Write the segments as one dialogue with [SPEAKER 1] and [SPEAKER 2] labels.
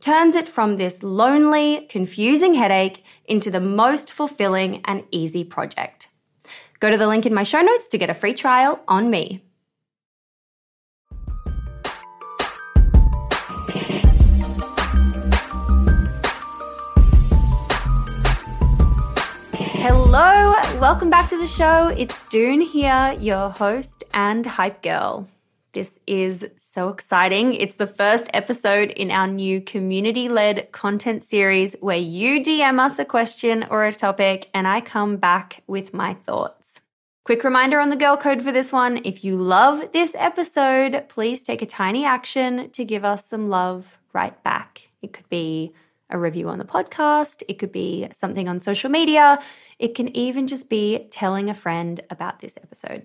[SPEAKER 1] turns it from this lonely, confusing headache into the most fulfilling and easy project. Go to the link in my show notes to get a free trial on me. Hello, welcome back to the show. It's Doone here, your host and hype girl. This is so exciting. It's the first episode in our new community led content series where you DM us a question or a topic and I come back with my thoughts. Quick reminder on the girl code for this one if you love this episode, please take a tiny action to give us some love right back. It could be a review on the podcast, it could be something on social media, it can even just be telling a friend about this episode.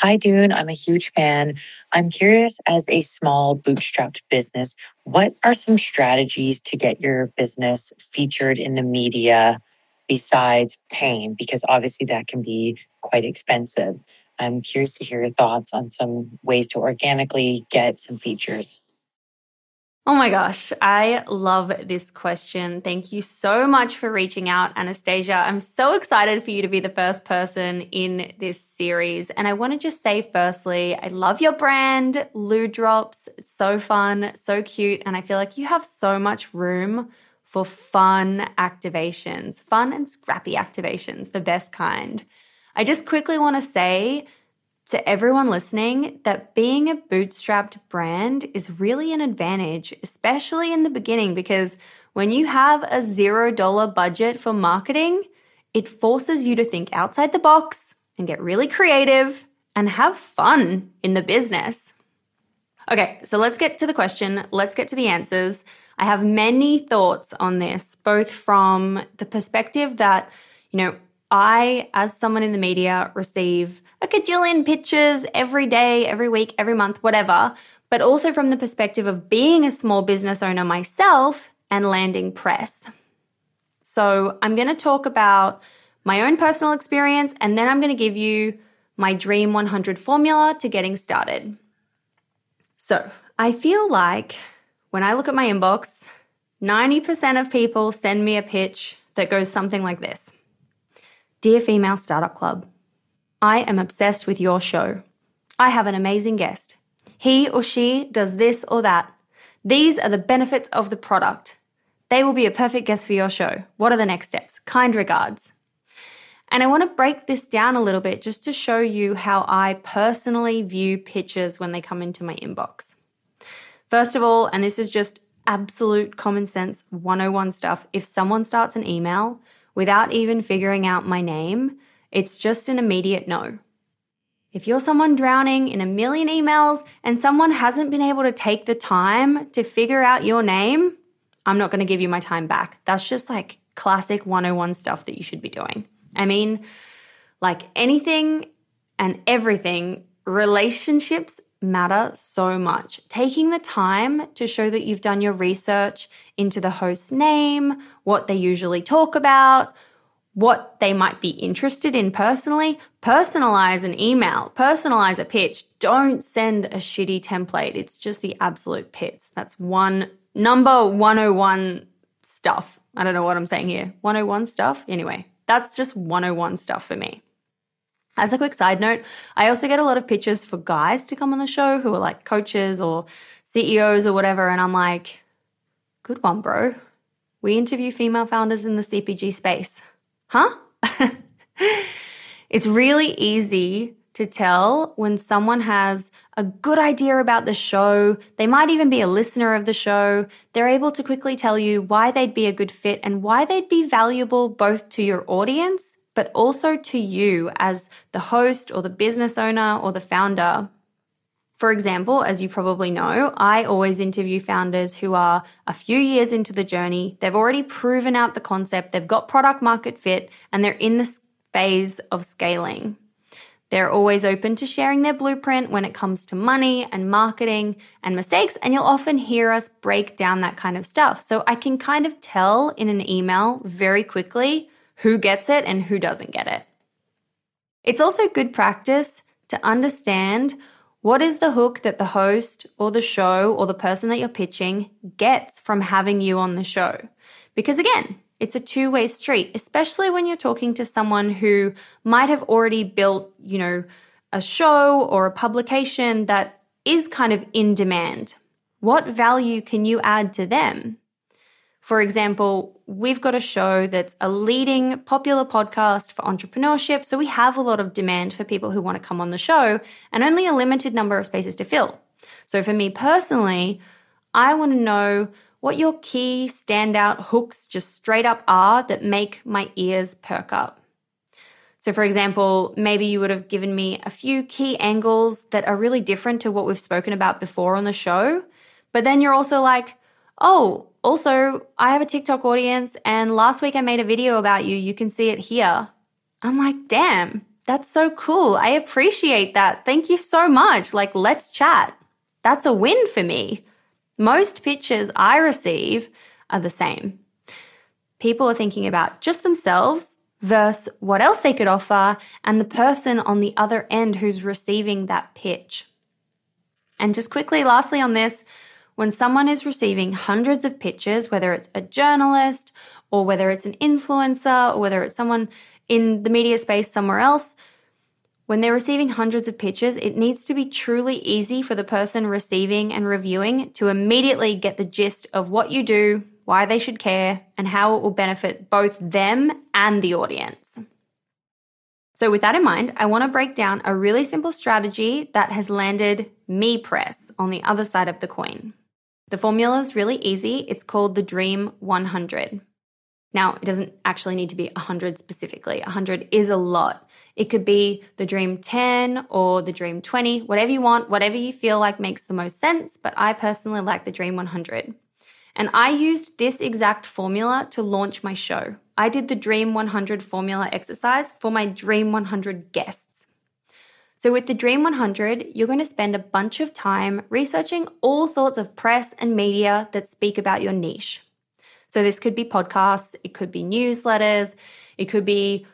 [SPEAKER 2] Hi, Doone. I'm a huge fan. I'm curious, as a small bootstrapped business, what are some strategies to get your business featured in the media besides paying? Because obviously that can be quite expensive. I'm curious to hear your thoughts on some ways to organically get some features.
[SPEAKER 1] Oh my gosh, I love this question. Thank you so much for reaching out, Anastasia. I'm so excited for you to be the first person in this series. And I want to just say, firstly, I love your brand, Loo Drops. It's so fun, so cute. And I feel like you have so much room for fun activations, fun and scrappy activations, the best kind. I just quickly want to say to everyone listening that being a bootstrapped brand is really an advantage, especially in the beginning, because when you have a zero dollar budget for marketing, it forces you to think outside the box and get really creative and have fun in the business. Okay, so let's get to the question. Let's get to the answers. I have many thoughts on this, both from the perspective that, you know, I, as someone in the media, receive a cajillion pictures every day, every week, every month, whatever, but also from the perspective of being a small business owner myself and landing press. So I'm going to talk about my own personal experience and then I'm going to give you my Dream 100 formula to getting started. So I feel like when I look at my inbox, 90% of people send me a pitch that goes something like this Dear Female Startup Club, I am obsessed with your show. I have an amazing guest. He or she does this or that. These are the benefits of the product. They will be a perfect guest for your show. What are the next steps? Kind regards. And I want to break this down a little bit just to show you how I personally view pitches when they come into my inbox. First of all, and this is just absolute common sense 101 stuff, if someone starts an email without even figuring out my name, it's just an immediate no. If you're someone drowning in a million emails and someone hasn't been able to take the time to figure out your name, I'm not going to give you my time back. That's just like classic 101 stuff that you should be doing. I mean, like anything and everything, relationships matter so much. Taking the time to show that you've done your research into the host's name, what they usually talk about, what they might be interested in personally, personalize an email, personalize a pitch. Don't send a shitty template. It's just the absolute pits. That's one number 101 stuff. I don't know what I'm saying here. 101 stuff? Anyway, that's just 101 stuff for me. As a quick side note, I also get a lot of pitches for guys to come on the show who are like coaches or CEOs or whatever. And I'm like, good one, bro. We interview female founders in the CPG space huh? it's really easy to tell when someone has a good idea about the show. They might even be a listener of the show. They're able to quickly tell you why they'd be a good fit and why they'd be valuable both to your audience, but also to you as the host or the business owner or the founder. For example, as you probably know, I always interview founders who are a few years into the journey. They've already proven out the concept, they've got product market fit, and they're in the phase of scaling. They're always open to sharing their blueprint when it comes to money and marketing and mistakes, and you'll often hear us break down that kind of stuff. So I can kind of tell in an email very quickly who gets it and who doesn't get it. It's also good practice to understand what is the hook that the host or the show or the person that you're pitching gets from having you on the show? Because again, it's a two way street, especially when you're talking to someone who might have already built, you know, a show or a publication that is kind of in demand. What value can you add to them? For example, we've got a show that's a leading popular podcast for entrepreneurship. So we have a lot of demand for people who want to come on the show and only a limited number of spaces to fill. So for me personally, I want to know what your key standout hooks just straight up are that make my ears perk up. So, for example, maybe you would have given me a few key angles that are really different to what we've spoken about before on the show. But then you're also like, oh, also, I have a TikTok audience, and last week I made a video about you. You can see it here. I'm like, damn, That's so cool. I appreciate that. Thank you so much. Like, let's chat. That's a win for me. Most pitches I receive are the same. People are thinking about just themselves versus what else they could offer and the person on the other end who's receiving that pitch. And just quickly, lastly, on this, when someone is receiving hundreds of pitches, whether it's a journalist or whether it's an influencer or whether it's someone in the media space somewhere else, when they're receiving hundreds of pitches, it needs to be truly easy for the person receiving and reviewing to immediately get the gist of what you do, why they should care, and how it will benefit both them and the audience. So, with that in mind, I want to break down a really simple strategy that has landed me press on the other side of the coin. The formula is really easy. It's called the Dream 100. Now, it doesn't actually need to be 100 specifically. 100 is a lot. It could be the Dream 10 or the Dream 20, whatever you want, whatever you feel like makes the most sense. But I personally like the Dream 100. And I used this exact formula to launch my show. I did the Dream 100 formula exercise for my Dream 100 guests. So, with the Dream 100, you're going to spend a bunch of time researching all sorts of press and media that speak about your niche. So, this could be podcasts, it could be newsletters, it could be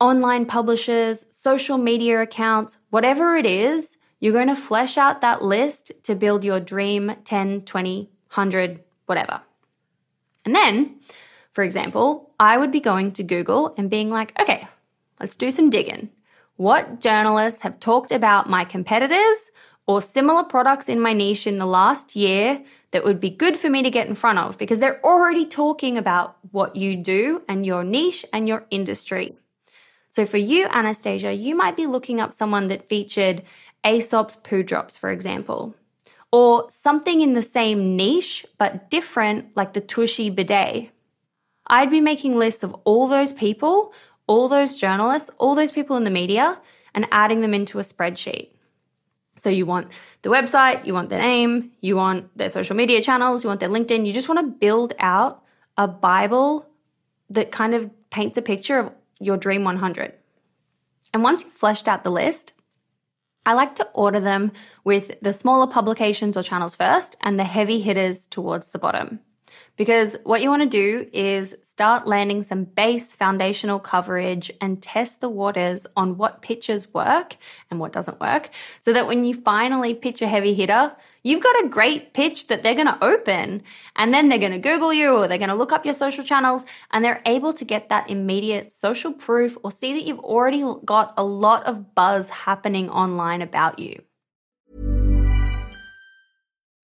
[SPEAKER 1] online publishers, social media accounts, whatever it is, you're going to flesh out that list to build your dream 10, 20, 100 whatever. And then, for example, I would be going to Google and being like, okay, let's do some digging. What journalists have talked about my competitors or similar products in my niche in the last year that would be good for me to get in front of because they're already talking about what you do and your niche and your industry. So for you, Anastasia, you might be looking up someone that featured Aesop's poo drops, for example or something in the same niche but different, like the Tushy bidet. I'd be making lists of all those people, all those journalists, all those people in the media, and adding them into a spreadsheet. So you want the website, you want their name, you want their social media channels, you want their LinkedIn. You just want to build out a Bible that kind of paints a picture of your Dream 100. And once you've fleshed out the list, I like to order them with the smaller publications or channels first and the heavy hitters towards the bottom. Because what you want to do is start landing some base foundational coverage and test the waters on what pitches work and what doesn't work so that when you finally pitch a heavy hitter, you've got a great pitch that they're going to open and then they're going to Google you or they're going to look up your social channels and they're able to get that immediate social proof or see that you've already got a lot of buzz happening online about you.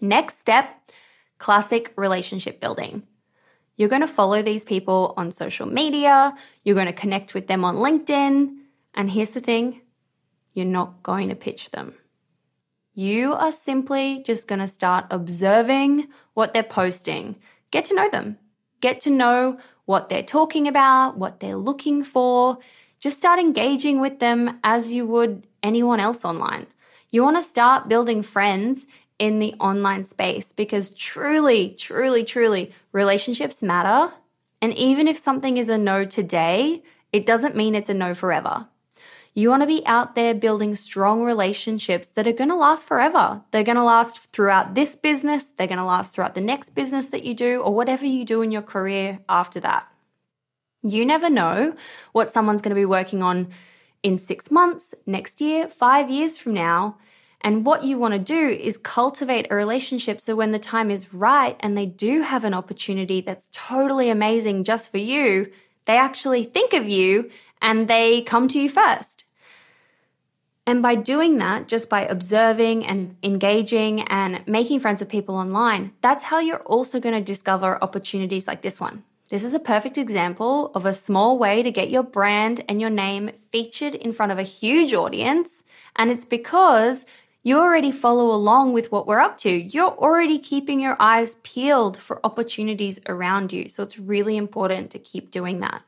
[SPEAKER 1] Next step classic relationship building. You're going to follow these people on social media, you're going to connect with them on LinkedIn, and here's the thing you're not going to pitch them. You are simply just going to start observing what they're posting. Get to know them. Get to know what they're talking about, what they're looking for. Just start engaging with them as you would anyone else online. You want to start building friends in the online space because truly, truly, truly, relationships matter. And even if something is a no today, it doesn't mean it's a no forever. You want to be out there building strong relationships that are going to last forever. They're going to last throughout this business, they're going to last throughout the next business that you do, or whatever you do in your career after that. You never know what someone's going to be working on in six months, next year, five years from now. And what you want to do is cultivate a relationship so when the time is right and they do have an opportunity that's totally amazing just for you, they actually think of you and they come to you first. And by doing that, just by observing and engaging and making friends with people online, that's how you're also going to discover opportunities like this one. This is a perfect example of a small way to get your brand and your name featured in front of a huge audience. And it's because you already follow along with what we're up to. You're already keeping your eyes peeled for opportunities around you. So it's really important to keep doing that.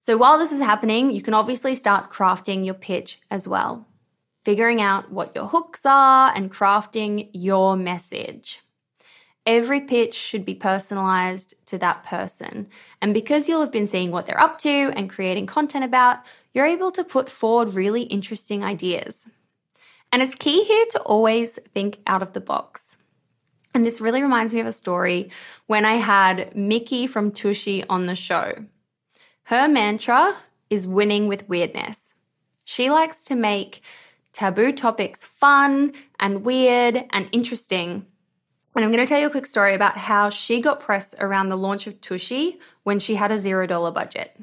[SPEAKER 1] So while this is happening, you can obviously start crafting your pitch as well, figuring out what your hooks are and crafting your message. Every pitch should be personalized to that person. And because you'll have been seeing what they're up to and creating content about, you're able to put forward really interesting ideas. And it's key here to always think out of the box. And this really reminds me of a story when I had Miki from Tushy on the show. Her mantra is winning with weirdness. She likes to make taboo topics fun and weird and interesting. And I'm going to tell you a quick story about how she got press around the launch of Tushy when she had a $0 budget.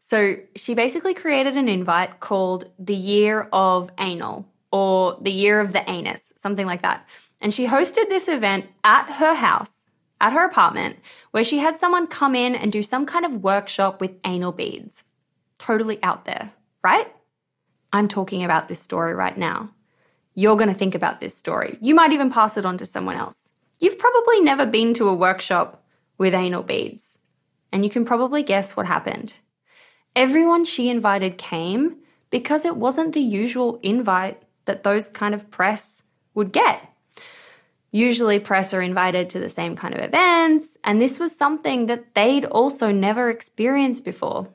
[SPEAKER 1] So she basically created an invite called the Year of Anal or the Year of the Anus, something like that. And she hosted this event at her house at her apartment where she had someone come in and do some kind of workshop with anal beads. Totally out there, right? I'm talking about this story right now. You're going to think about this story. You might even pass it on to someone else. You've probably never been to a workshop with anal beads, and you can probably guess what happened. Everyone she invited came because it wasn't the usual invite that those kind of press would get. Usually, press are invited to the same kind of events, and this was something that they'd also never experienced before.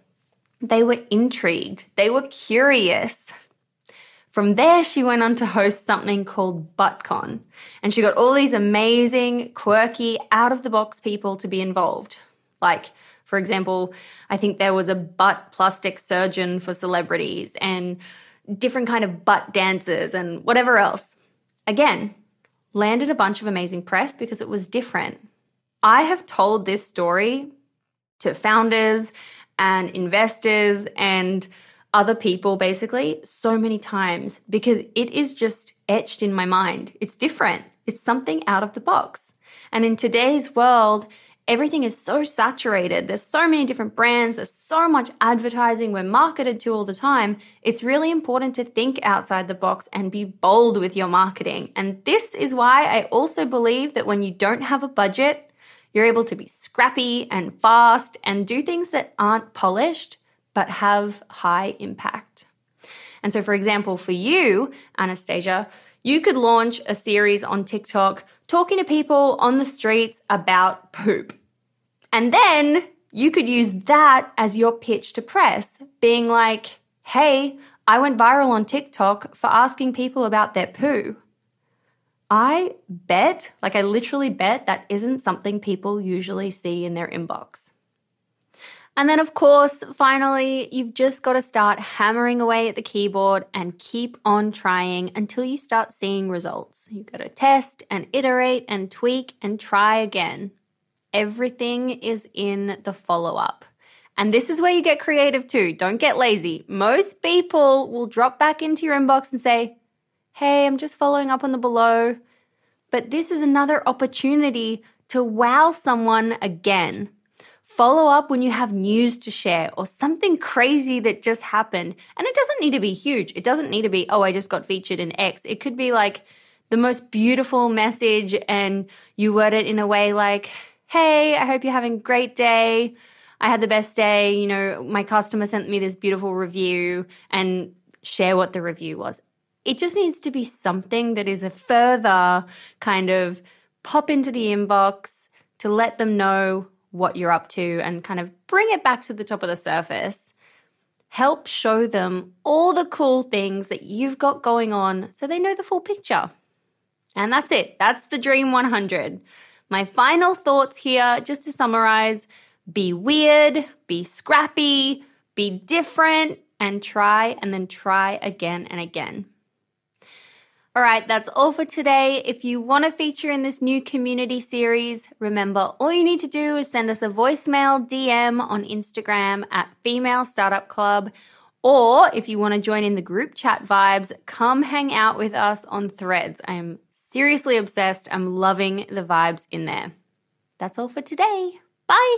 [SPEAKER 1] They were intrigued, they were curious. From there, she went on to host something called ButtCon, and she got all these amazing, quirky, out of the box people to be involved. Like, for example, I think there was a butt plastic surgeon for celebrities and different kind of butt dancers and whatever else. Again, landed a bunch of amazing press because it was different. I have told this story to founders and investors and other people basically so many times because it is just etched in my mind. It's different, it's something out of the box. And in today's world, everything is so saturated. There's so many different brands, there's so much advertising we're marketed to all the time. It's really important to think outside the box and be bold with your marketing. And this is why I also believe that when you don't have a budget, You're able to be scrappy and fast and do things that aren't polished but have high impact. And so, for example, for you, Anastasia, you could launch a series on TikTok talking to people on the streets about poop. And then you could use that as your pitch to press, being like, hey, I went viral on TikTok for asking people about their poo. I bet, like I literally bet, that isn't something people usually see in their inbox. And then, of course, finally, you've just got to start hammering away at the keyboard and keep on trying until you start seeing results. You've got to test and iterate and tweak and try again. Everything is in the follow up. And this is where you get creative too. Don't get lazy. Most people will drop back into your inbox and say, Hey, I'm just following up on the below. But this is another opportunity to wow someone again Follow up when you have news to share or something crazy that just happened. And it doesn't need to be huge. It doesn't need to be, oh, I just got featured in X. It could be like the most beautiful message and you word it in a way like, hey, I hope you're having a great day. I had the best day. You know, my customer sent me this beautiful review and share what the review was. It just needs to be something that is a further kind of pop into the inbox to let them know what you're up to and kind of bring it back to the top of the surface. Help show them all the cool things that you've got going on so they know the full picture. And that's it. That's the Dream 100. My final thoughts here, just to summarize be weird, be scrappy, be different, and try and then try again and again. All right, that's all for today. If you want to feature in this new community series, remember all you need to do is send us a voicemail DM on Instagram at Female Startup Club. Or if you want to join in the group chat vibes, come hang out with us on threads. I'm seriously obsessed. I'm loving the vibes in there. That's all for today. Bye.